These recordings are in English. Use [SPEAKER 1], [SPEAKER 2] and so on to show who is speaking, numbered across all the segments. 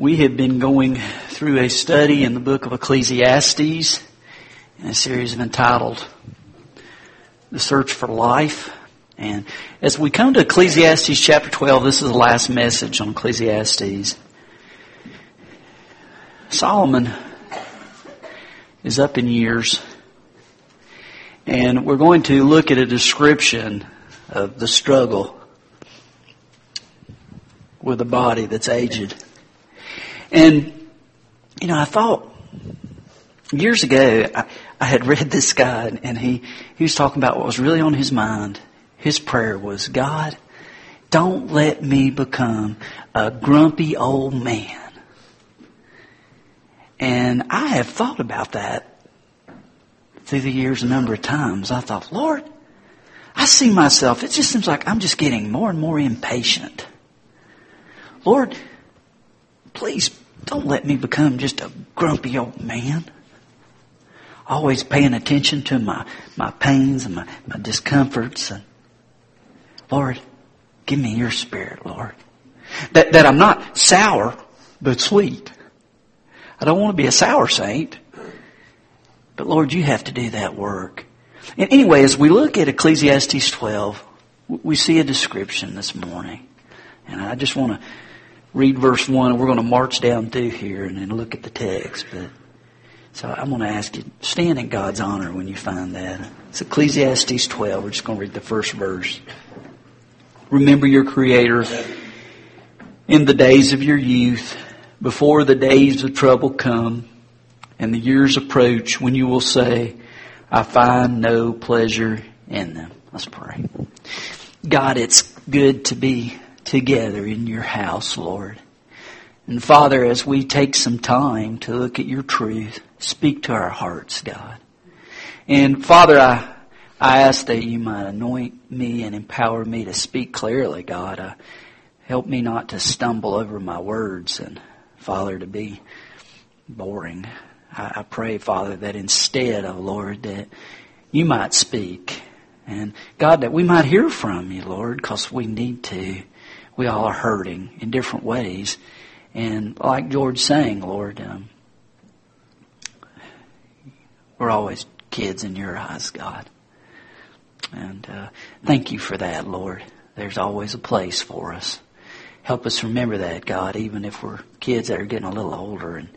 [SPEAKER 1] We have been going through a study in the book of Ecclesiastes in a series entitled The Search for Life. And as we come to Ecclesiastes chapter 12, this is the last message on Ecclesiastes. Solomon is up in years. And we're going to look at a description of the struggle with a body that's aged. And, you know, I thought years ago, I, I had read this guy and he, he was talking about what was really on his mind. His prayer was, God, don't let me become a grumpy old man. And I have thought about that through the years a number of times. I thought, Lord, I see myself, it just seems like I'm just getting more and more impatient. Lord, please don't let me become just a grumpy old man. Always paying attention to my, my pains and my, my discomforts. And Lord, give me your spirit, Lord. That, that I'm not sour, but sweet. I don't want to be a sour saint. But Lord, you have to do that work. And anyway, as we look at Ecclesiastes 12, we see a description this morning. And I just want to read verse 1 and we're going to march down through here and then look at the text. But so I'm going to ask you, stand in God's honor when you find that. It's Ecclesiastes 12. We're just going to read the first verse. Remember your Creator in the days of your youth, before the days of trouble come and the years approach when you will say, I find no pleasure in them. Let's pray. God, it's good to be together in your house, Lord. And Father, as we take some time to look at your truth, speak to our hearts, God. And Father, I, I ask that you might anoint me and empower me to speak clearly, God. Uh, help me not to stumble over my words and, Father, to be boring. I, I pray, Father, that instead, oh Lord, that you might speak. And God, that we might hear from you, Lord, because we need to we all are hurting in different ways. And like George saying, Lord, um, we're always kids in your eyes, God. And uh, thank you for that, Lord. There's always a place for us. Help us remember that, God, even if we're kids that are getting a little older and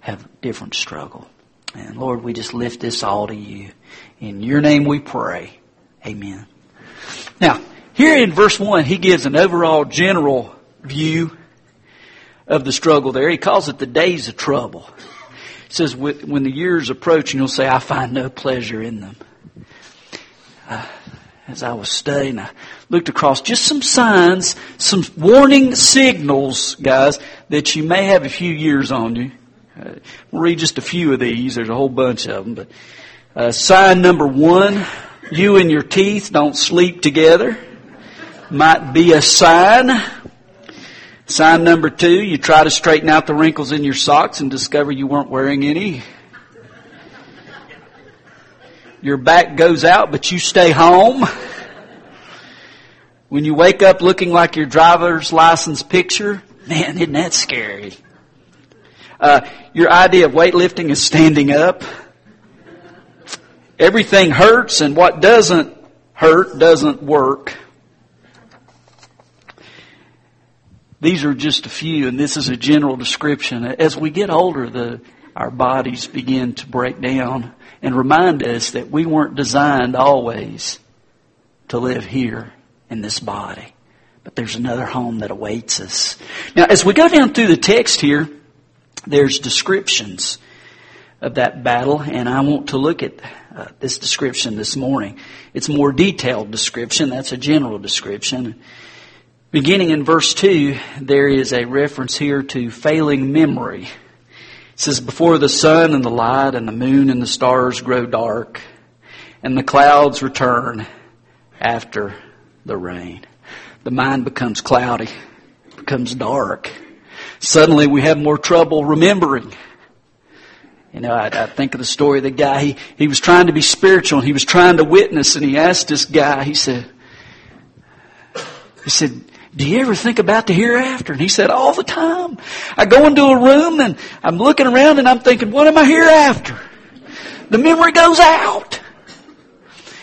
[SPEAKER 1] have different struggle. And Lord, we just lift this all to you. In your name we pray. Amen. Now, here in verse 1, he gives an overall general view of the struggle there. He calls it the days of trouble. He says, when the years approach, and you'll say, I find no pleasure in them. Uh, as I was studying, I looked across just some signs, some warning signals, guys, that you may have a few years on you. Uh, we'll read just a few of these. There's a whole bunch of them. But uh, sign number one, you and your teeth don't sleep together might be a sign. Sign number two, you try to straighten out the wrinkles in your socks and discover you weren't wearing any. Your back goes out, but you stay home. When you wake up looking like your driver's license picture, man, isn't that scary? Uh, your idea of weightlifting is standing up. Everything hurts, and what doesn't hurt doesn't work. These are just a few, and this is a general description. As we get older, the, our bodies begin to break down and remind us that we weren't designed always to live here in this body. But there's another home that awaits us. Now, as we go down through the text here, there's descriptions of that battle, and I want to look at uh, this description this morning. It's more detailed description. That's a general description. Beginning in verse 2, there is a reference here to failing memory. It says, Before the sun and the light and the moon and the stars grow dark, and the clouds return after the rain. The mind becomes cloudy, becomes dark. Suddenly we have more trouble remembering. You know, I, I, think of the story of the guy, he, he was trying to be spiritual, and he was trying to witness, and he asked this guy, he said, he said, do you ever think about the hereafter? And he said, all the time. I go into a room and I'm looking around and I'm thinking, what am I hereafter? The memory goes out.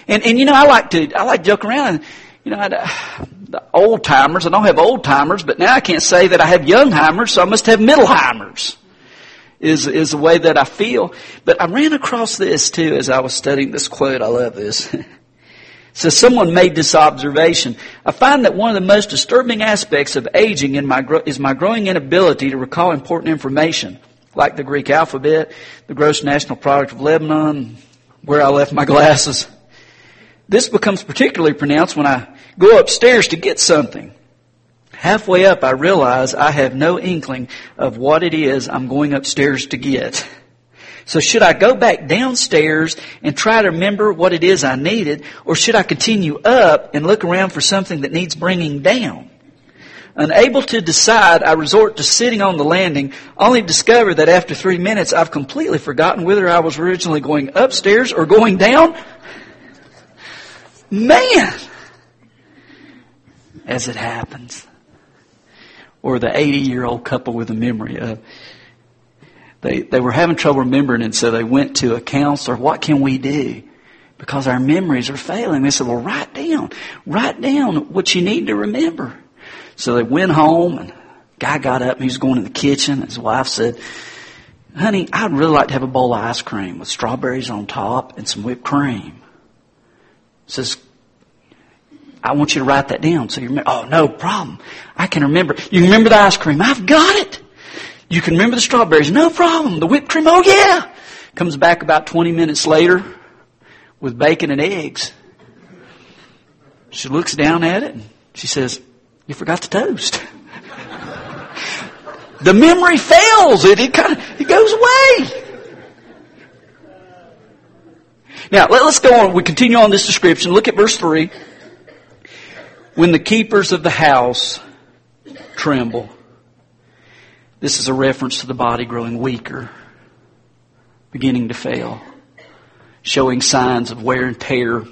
[SPEAKER 1] And, and you know, I like to, I like to joke around and, you know, I, the old timers, I don't have old timers, but now I can't say that I have young timers, so I must have middle timers. Is, is the way that I feel. But I ran across this too as I was studying this quote. I love this. So someone made this observation. I find that one of the most disturbing aspects of aging in my, is my growing inability to recall important information, like the Greek alphabet, the gross national product of Lebanon, where I left my glasses. This becomes particularly pronounced when I go upstairs to get something. Halfway up, I realize I have no inkling of what it is I'm going upstairs to get. So should I go back downstairs and try to remember what it is I needed, or should I continue up and look around for something that needs bringing down? Unable to decide, I resort to sitting on the landing, only to discover that after three minutes I've completely forgotten whether I was originally going upstairs or going down. Man! As it happens. Or the 80 year old couple with a memory of, they, they were having trouble remembering, and so they went to a counselor. What can we do? Because our memories are failing. They said, well, write down. Write down what you need to remember. So they went home, and guy got up, and he was going to the kitchen. His wife said, honey, I'd really like to have a bowl of ice cream with strawberries on top and some whipped cream. Says, I want you to write that down so you remember. Oh, no problem. I can remember. You remember the ice cream? I've got it. You can remember the strawberries. No problem. The whipped cream. Oh yeah. Comes back about 20 minutes later with bacon and eggs. She looks down at it and she says, you forgot the toast. the memory fails. It, it kind of, it goes away. Now, let, us go on. We continue on this description. Look at verse 3. When the keepers of the house tremble. This is a reference to the body growing weaker, beginning to fail, showing signs of wear and tear.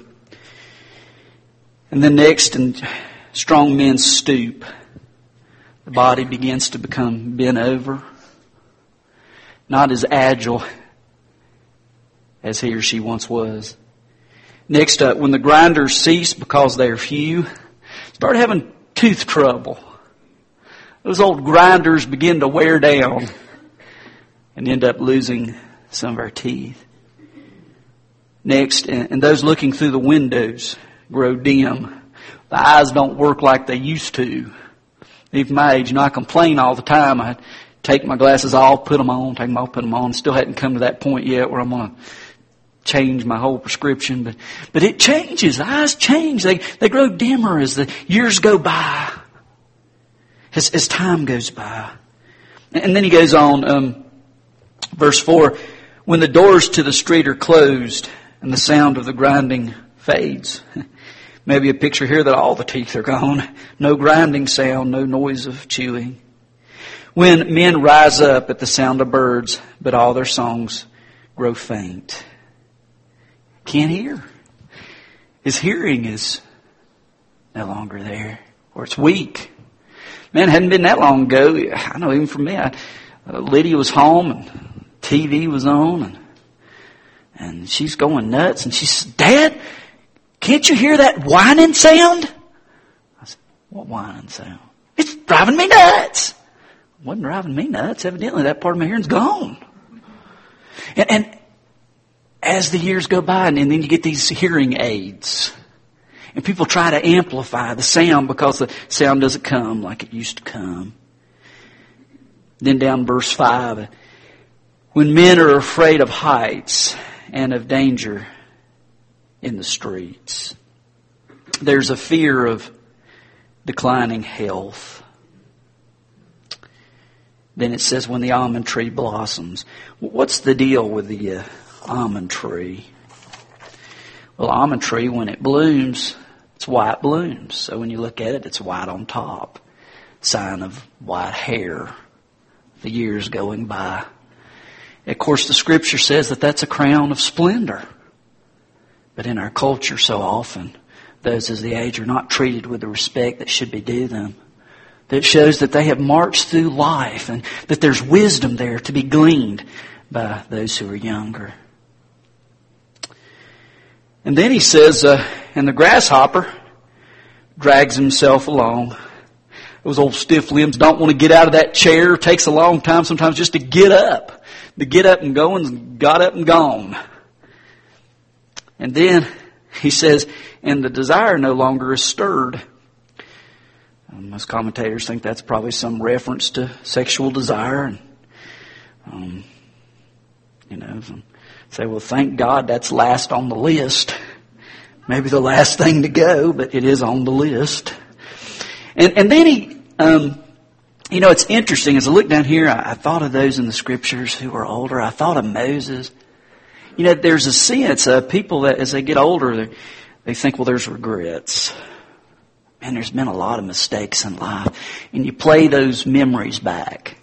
[SPEAKER 1] And then next, and strong men stoop. The body begins to become bent over, not as agile as he or she once was. Next up, when the grinders cease because they are few, start having tooth trouble those old grinders begin to wear down and end up losing some of our teeth. Next, and those looking through the windows grow dim. The eyes don't work like they used to. Even my age, you know, I complain all the time. I take my glasses off, put them on, take them off, put them on. Still hadn't come to that point yet where I'm going to change my whole prescription, but, but it changes. The eyes change. They, they grow dimmer as the years go by as, as time goes by. And then he goes on, um, verse 4 when the doors to the street are closed and the sound of the grinding fades. Maybe a picture here that all the teeth are gone. No grinding sound, no noise of chewing. When men rise up at the sound of birds, but all their songs grow faint. Can't hear. His hearing is no longer there, or it's weak. Man, hadn't been that long ago. I know even for me, I, uh, Lydia was home and TV was on and, and she's going nuts and she said, Dad, can't you hear that whining sound? I said, what whining sound? It's driving me nuts. Wasn't driving me nuts. Evidently that part of my hearing's gone. And, and as the years go by and, and then you get these hearing aids and people try to amplify the sound because the sound doesn't come like it used to come. Then down verse 5. When men are afraid of heights and of danger in the streets, there's a fear of declining health. Then it says when the almond tree blossoms. What's the deal with the uh, almond tree? Well, almond tree, when it blooms, it's white blooms. So when you look at it, it's white on top. Sign of white hair. The years going by. Of course, the scripture says that that's a crown of splendor. But in our culture, so often, those as the age are not treated with the respect that should be due them. that shows that they have marched through life and that there's wisdom there to be gleaned by those who are younger. And then he says, uh, and the grasshopper drags himself along. Those old stiff limbs don't want to get out of that chair. It takes a long time sometimes just to get up. To get up and go and got up and gone. And then he says, and the desire no longer is stirred. Um, most commentators think that's probably some reference to sexual desire. And, um, you know, say, well, thank God that's last on the list. Maybe the last thing to go, but it is on the list. And, and then he, um, you know, it's interesting. As I look down here, I, I thought of those in the scriptures who were older. I thought of Moses. You know, there's a sense of people that as they get older, they, they think, well, there's regrets. And there's been a lot of mistakes in life. And you play those memories back,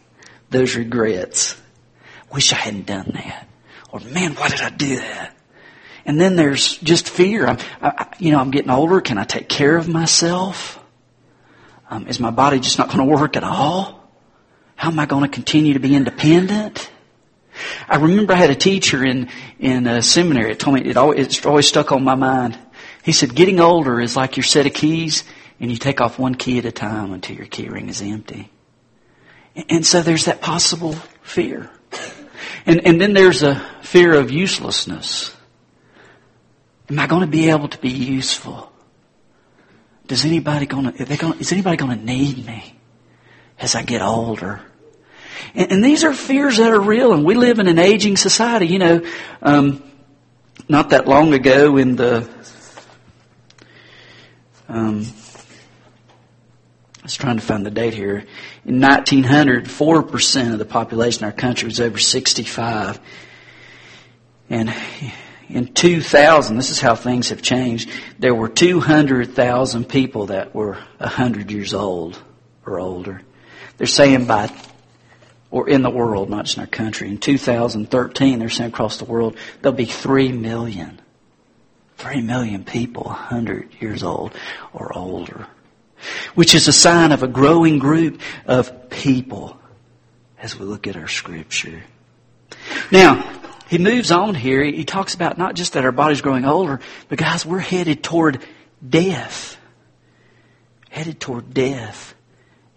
[SPEAKER 1] those regrets. Wish I hadn't done that. Or man, why did I do that? And then there's just fear. I'm, I, you know, I'm getting older. Can I take care of myself? Um, is my body just not going to work at all? How am I going to continue to be independent? I remember I had a teacher in in a seminary. It told me it always, it's always stuck on my mind. He said, "Getting older is like your set of keys, and you take off one key at a time until your key ring is empty." And so there's that possible fear, and and then there's a fear of uselessness. Am I going to be able to be useful? Does anybody going to, going, is anybody going to need me as I get older? And, and, these are fears that are real, and we live in an aging society. You know, um, not that long ago in the, um, I was trying to find the date here. In 1900, 4% of the population in our country was over 65. And in 2000, this is how things have changed, there were 200,000 people that were 100 years old or older. They're saying by, or in the world, not just in our country, in 2013, they're saying across the world, there'll be 3 million. 3 million people 100 years old or older. Which is a sign of a growing group of people as we look at our scripture. Now, he moves on here. He talks about not just that our body's growing older, but guys, we're headed toward death. Headed toward death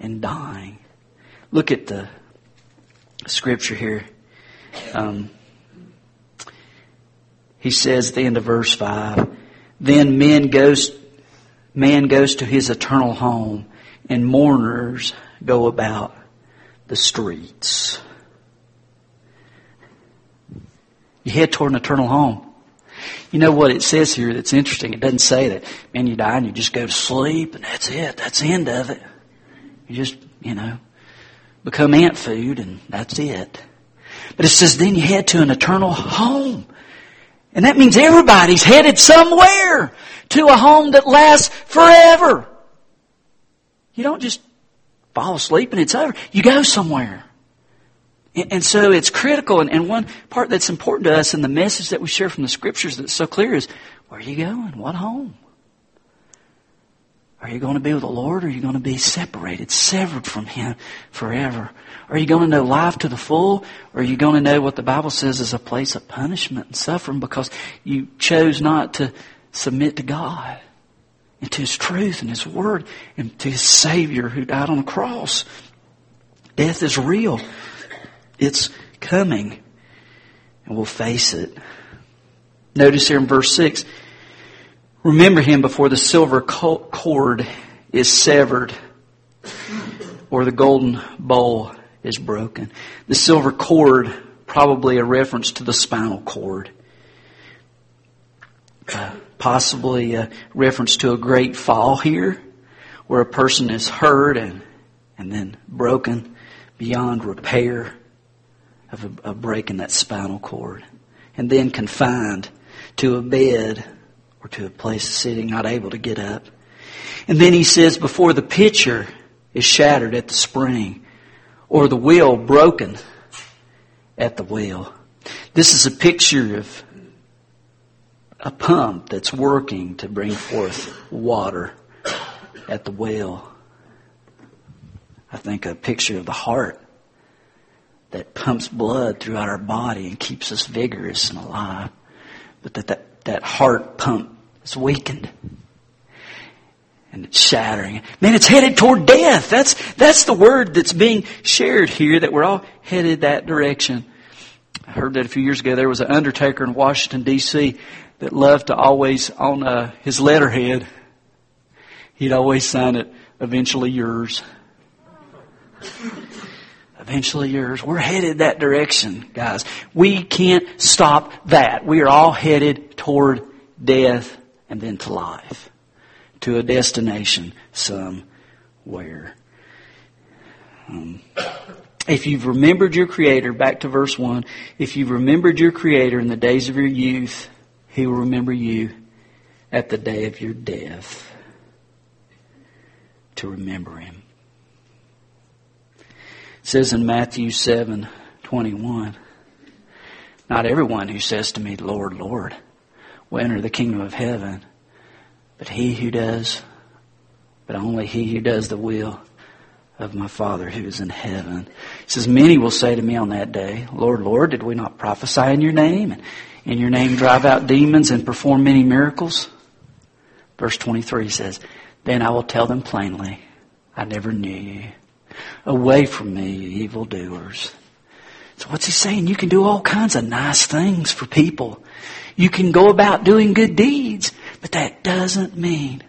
[SPEAKER 1] and dying. Look at the scripture here. Um, he says at the end of verse 5, Then men goes, man goes to his eternal home, and mourners go about the streets. You head toward an eternal home. You know what it says here that's interesting? It doesn't say that, man, you die and you just go to sleep and that's it. That's the end of it. You just, you know, become ant food and that's it. But it says then you head to an eternal home. And that means everybody's headed somewhere to a home that lasts forever. You don't just fall asleep and it's over. You go somewhere. And so it's critical, and one part that's important to us in the message that we share from the scriptures that's so clear is, where are you going? What home? Are you going to be with the Lord or are you going to be separated, severed from Him forever? Are you going to know life to the full or are you going to know what the Bible says is a place of punishment and suffering because you chose not to submit to God and to His truth and His Word and to His Savior who died on the cross? Death is real. It's coming. And we'll face it. Notice here in verse 6 remember him before the silver cord is severed or the golden bowl is broken. The silver cord, probably a reference to the spinal cord. Uh, possibly a reference to a great fall here, where a person is hurt and, and then broken beyond repair of, a, of breaking that spinal cord. And then confined to a bed or to a place of sitting, not able to get up. And then he says, before the pitcher is shattered at the spring, or the wheel broken at the wheel. This is a picture of a pump that's working to bring forth water at the well. I think a picture of the heart that pumps blood throughout our body and keeps us vigorous and alive. But that, that, that heart pump is weakened. And it's shattering. Man, it's headed toward death. That's, that's the word that's being shared here, that we're all headed that direction. I heard that a few years ago there was an undertaker in Washington D.C. that loved to always, on uh, his letterhead, he'd always sign it, eventually yours. Eventually yours. We're headed that direction, guys. We can't stop that. We are all headed toward death and then to life. To a destination somewhere. Um, if you've remembered your Creator, back to verse 1, if you've remembered your Creator in the days of your youth, He will remember you at the day of your death to remember Him. It says in Matthew 7 21, Not everyone who says to me, Lord, Lord, will enter the kingdom of heaven, but he who does, but only he who does the will of my Father who is in heaven. He says, Many will say to me on that day, Lord, Lord, did we not prophesy in your name? And in your name drive out demons and perform many miracles? Verse 23 says, Then I will tell them plainly, I never knew you. Away from me, evildoers. So what's he saying? You can do all kinds of nice things for people. You can go about doing good deeds, but that doesn't mean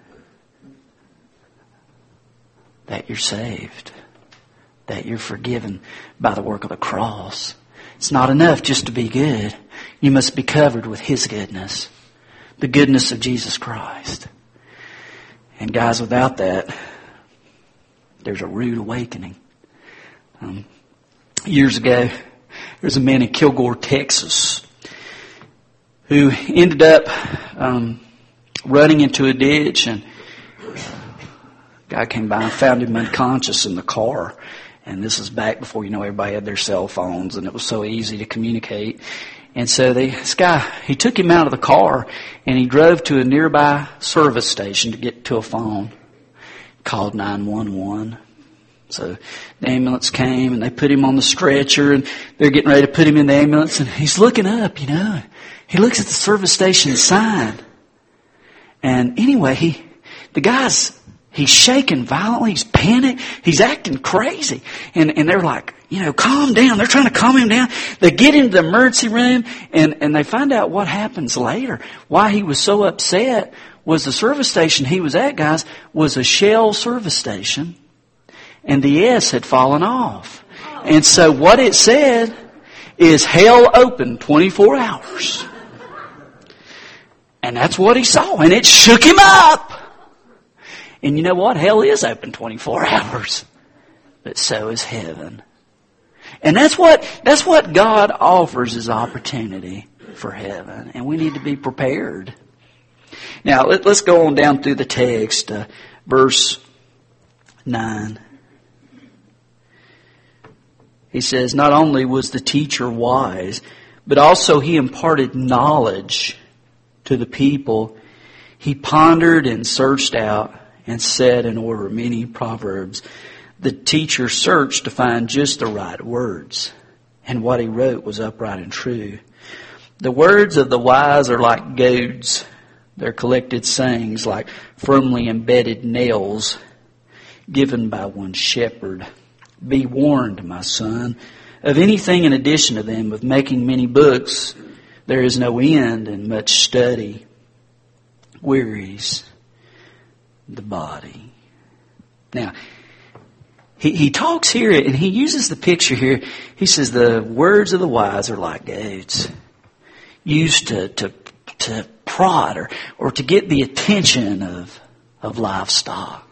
[SPEAKER 1] that you're saved, that you're forgiven by the work of the cross. It's not enough just to be good. You must be covered with His goodness, the goodness of Jesus Christ. And guys, without that, there's a rude awakening. Um, years ago, there was a man in Kilgore, Texas, who ended up um, running into a ditch and a Guy came by and found him unconscious in the car. And this is back before, you know, everybody had their cell phones and it was so easy to communicate. And so they, this guy, he took him out of the car and he drove to a nearby service station to get to a phone. Called 911. So the ambulance came and they put him on the stretcher and they're getting ready to put him in the ambulance and he's looking up, you know. He looks at the service station sign. And anyway, he, the guy's He's shaking violently. He's panicked. He's acting crazy. And, and they're like, you know, calm down. They're trying to calm him down. They get into the emergency room and, and they find out what happens later. Why he was so upset was the service station he was at, guys, was a shell service station and the S had fallen off. And so what it said is hell open 24 hours. And that's what he saw and it shook him up. And you know what? Hell is open 24 hours. But so is heaven. And that's what, that's what God offers as opportunity for heaven. And we need to be prepared. Now, let, us go on down through the text, uh, verse 9. He says, Not only was the teacher wise, but also he imparted knowledge to the people. He pondered and searched out and said in order many proverbs. The teacher searched to find just the right words, and what he wrote was upright and true. The words of the wise are like goads, their collected sayings like firmly embedded nails given by one shepherd. Be warned, my son, of anything in addition to them, of making many books, there is no end, and much study wearies the body. Now, he, he talks here and he uses the picture here. He says the words of the wise are like goads used to, to, to prod or, or to get the attention of, of livestock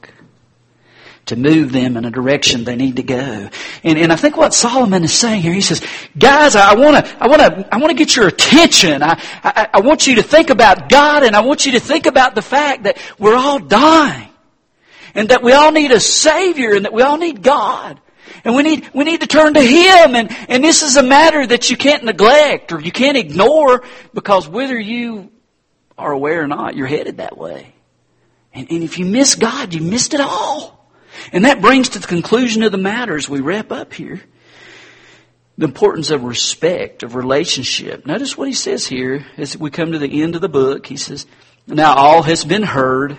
[SPEAKER 1] to move them in a direction they need to go. And, and I think what Solomon is saying here, he says, guys, I want to, I want to, I want to get your attention. I, I, I want you to think about God and I want you to think about the fact that we're all dying. And that we all need a Savior and that we all need God. And we need, we need to turn to Him and, and this is a matter that you can't neglect or you can't ignore because whether you are aware or not, you're headed that way. And, and if you miss God, you missed it all. And that brings to the conclusion of the matter as we wrap up here. The importance of respect, of relationship. Notice what he says here as we come to the end of the book. He says, Now all has been heard.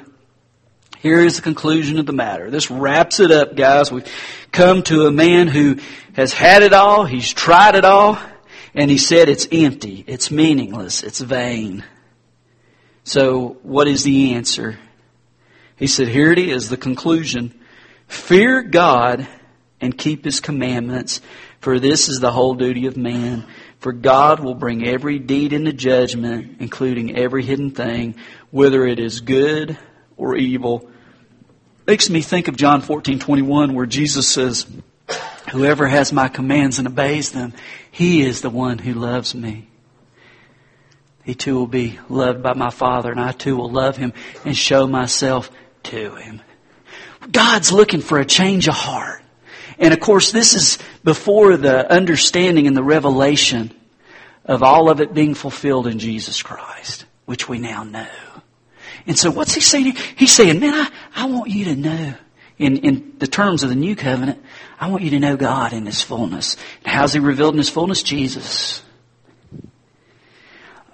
[SPEAKER 1] Here is the conclusion of the matter. This wraps it up, guys. We've come to a man who has had it all, he's tried it all, and he said it's empty, it's meaningless, it's vain. So, what is the answer? He said, Here it is, the conclusion. Fear God and keep His commandments, for this is the whole duty of man. For God will bring every deed into judgment, including every hidden thing, whether it is good or evil. Makes me think of John 14:21 where Jesus says, "Whoever has my commands and obeys them, he is the one who loves me." He too will be loved by my Father, and I too will love him and show myself to him. God's looking for a change of heart. And of course, this is before the understanding and the revelation of all of it being fulfilled in Jesus Christ, which we now know. And so what's he saying? He's saying, man, I, I want you to know, in, in the terms of the new covenant, I want you to know God in His fullness. And how's He revealed in His fullness? Jesus.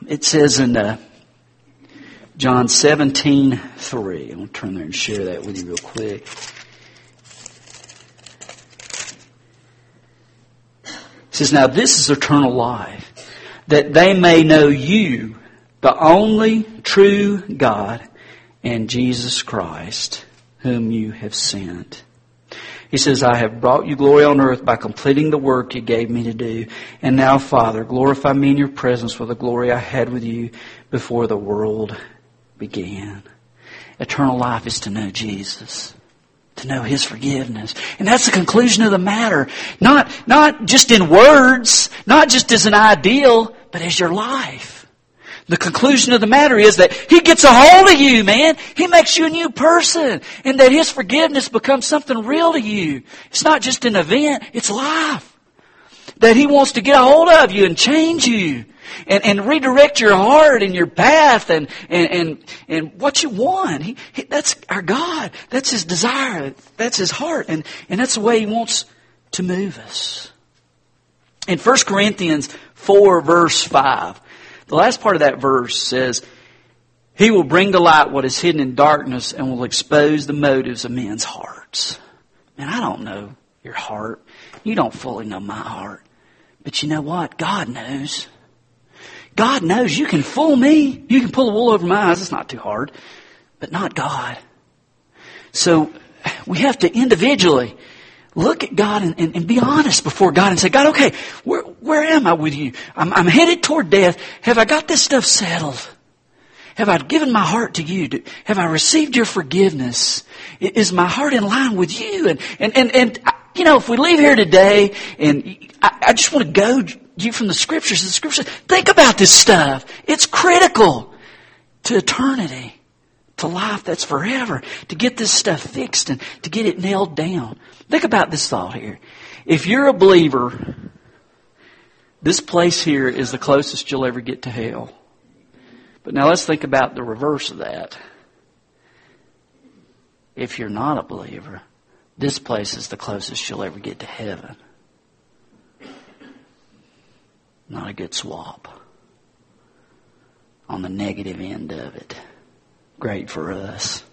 [SPEAKER 1] It says in uh, John 17, 3. I'm going to turn there and share that with you real quick. It says, Now this is eternal life, that they may know you, the only true God, and Jesus Christ, whom you have sent. He says, I have brought you glory on earth by completing the work you gave me to do. And now, Father, glorify me in your presence with the glory I had with you before the world began. Eternal life is to know Jesus. To know His forgiveness. And that's the conclusion of the matter. Not, not just in words, not just as an ideal, but as your life. The conclusion of the matter is that He gets a hold of you, man. He makes you a new person. And that His forgiveness becomes something real to you. It's not just an event, it's life. That He wants to get a hold of you and change you. And, and redirect your heart and your path and, and, and, and what you want. He, he, that's our God. That's His desire. That's His heart. And, and that's the way He wants to move us. In 1 Corinthians 4 verse 5, the last part of that verse says, He will bring to light what is hidden in darkness and will expose the motives of men's hearts. Man, I don't know your heart. You don't fully know my heart. But you know what? God knows. God knows you can fool me. You can pull the wool over my eyes. It's not too hard. But not God. So we have to individually look at God and, and, and, be honest before God and say, God, okay, where, where am I with you? I'm, I'm headed toward death. Have I got this stuff settled? Have I given my heart to you? Have I received your forgiveness? Is my heart in line with you? And, and, and, and you know, if we leave here today and I, I just want to go you from the scriptures, the scriptures, think about this stuff. It's critical to eternity to life that's forever, to get this stuff fixed and to get it nailed down. Think about this thought here. If you're a believer, this place here is the closest you'll ever get to hell. But now let's think about the reverse of that. If you're not a believer, this place is the closest you'll ever get to heaven. Not a good swap. On the negative end of it great for us.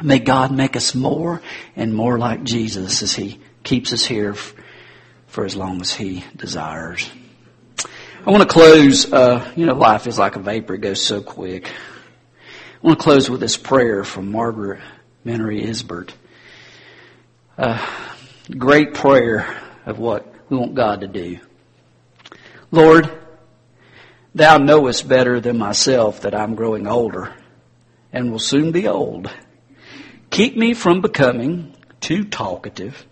[SPEAKER 1] May God make us more and more like Jesus as He keeps us here for as long as He desires. I want to close, uh, you know, life is like a vapor, it goes so quick. I want to close with this prayer from Margaret Benary-Isbert. Uh, great prayer of what we want God to do. Lord, Thou knowest better than myself that I'm growing older and will soon be old. Keep me from becoming too talkative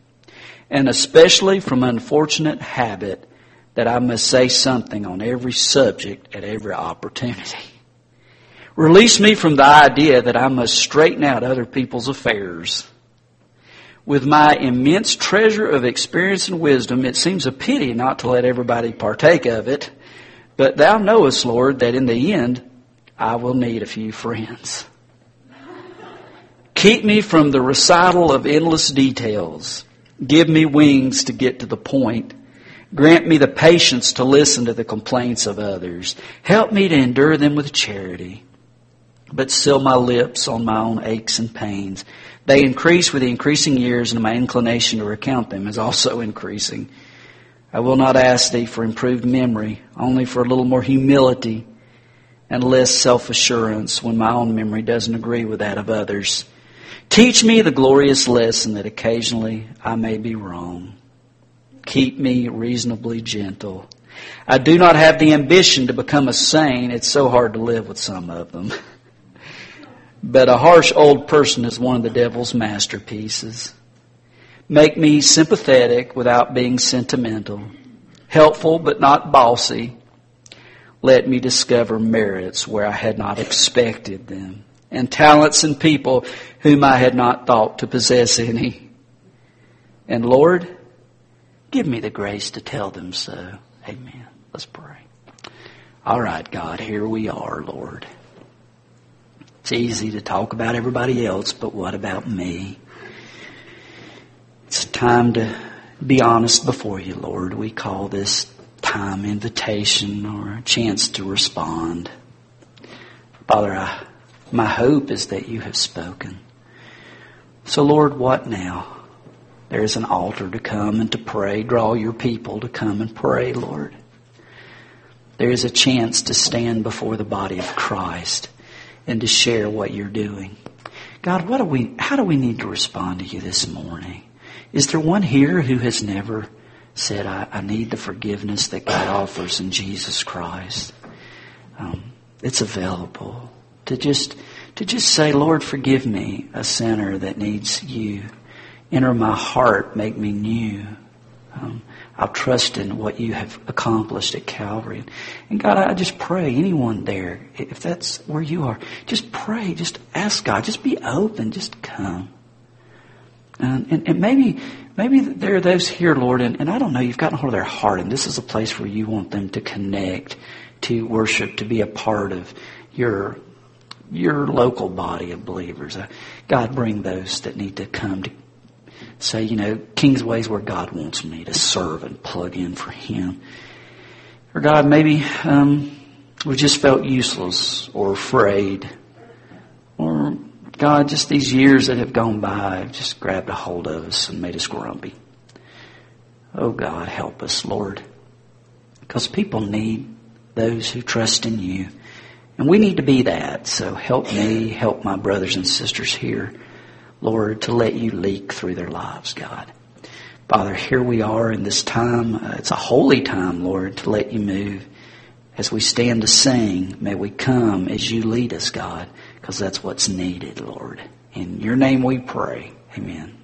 [SPEAKER 1] and especially from unfortunate habit that I must say something on every subject at every opportunity. Release me from the idea that I must straighten out other people's affairs. With my immense treasure of experience and wisdom, it seems a pity not to let everybody partake of it. But thou knowest, Lord, that in the end I will need a few friends.
[SPEAKER 2] Keep me from the recital of endless details. Give me wings to get to the point. Grant me the patience to listen to the complaints of others. Help me to endure them with charity. But seal my lips on my own aches and pains. They increase with the increasing years, and my inclination to recount them is also increasing. I will not ask thee for improved memory, only for a little more humility and less self-assurance when my own memory doesn't agree with that of others. Teach me the glorious lesson that occasionally I may be wrong. Keep me reasonably gentle. I do not have the ambition to become a saint. It's so hard to live with some of them. but a harsh old person is one of the devil's masterpieces. Make me sympathetic without being sentimental. Helpful but not bossy. Let me discover merits where I had not expected them. And talents in people whom I had not thought to possess any. And Lord, Give me the grace to tell them so. Amen. Let's pray. All right, God, here we are, Lord. It's easy to talk about everybody else, but what about me? It's time to be honest before you, Lord. We call this time invitation or a chance to respond. Father, I, my hope is that you have spoken. So, Lord, what now? There's an altar to come and to pray. Draw your people to come and pray, Lord. There is a chance to stand before the body of Christ and to share what you're doing. God, what do we, how do we need to respond to you this morning? Is there one here who has never said, I, I need the forgiveness that God offers in Jesus Christ? Um, it's available to just, to just say, Lord, forgive me, a sinner that needs you enter my heart, make me new. Um, I'll trust in what you have accomplished at Calvary. And God, I just pray, anyone there, if that's where you are, just pray, just ask God, just be open, just come. And, and, and maybe, maybe there are those here, Lord, and, and I don't know, you've gotten hold of their heart, and this is a place where you want them to connect, to worship, to be a part of your your local body of believers. Uh, God, bring those that need to come to say, you know, King's Kingsway's where God wants me to serve and plug in for Him. Or God, maybe um, we just felt useless or afraid. Or God, just these years that have gone by have just grabbed a hold of us and made us grumpy. Oh God, help us, Lord. Because people need those who trust in you. And we need to be that. So help me, help my brothers and sisters here. Lord, to let you leak through their lives, God. Father, here we are in this time. Uh, it's a holy time, Lord, to let you move. As we stand to sing, may we come as you lead us, God, because that's what's needed, Lord. In your name we pray. Amen.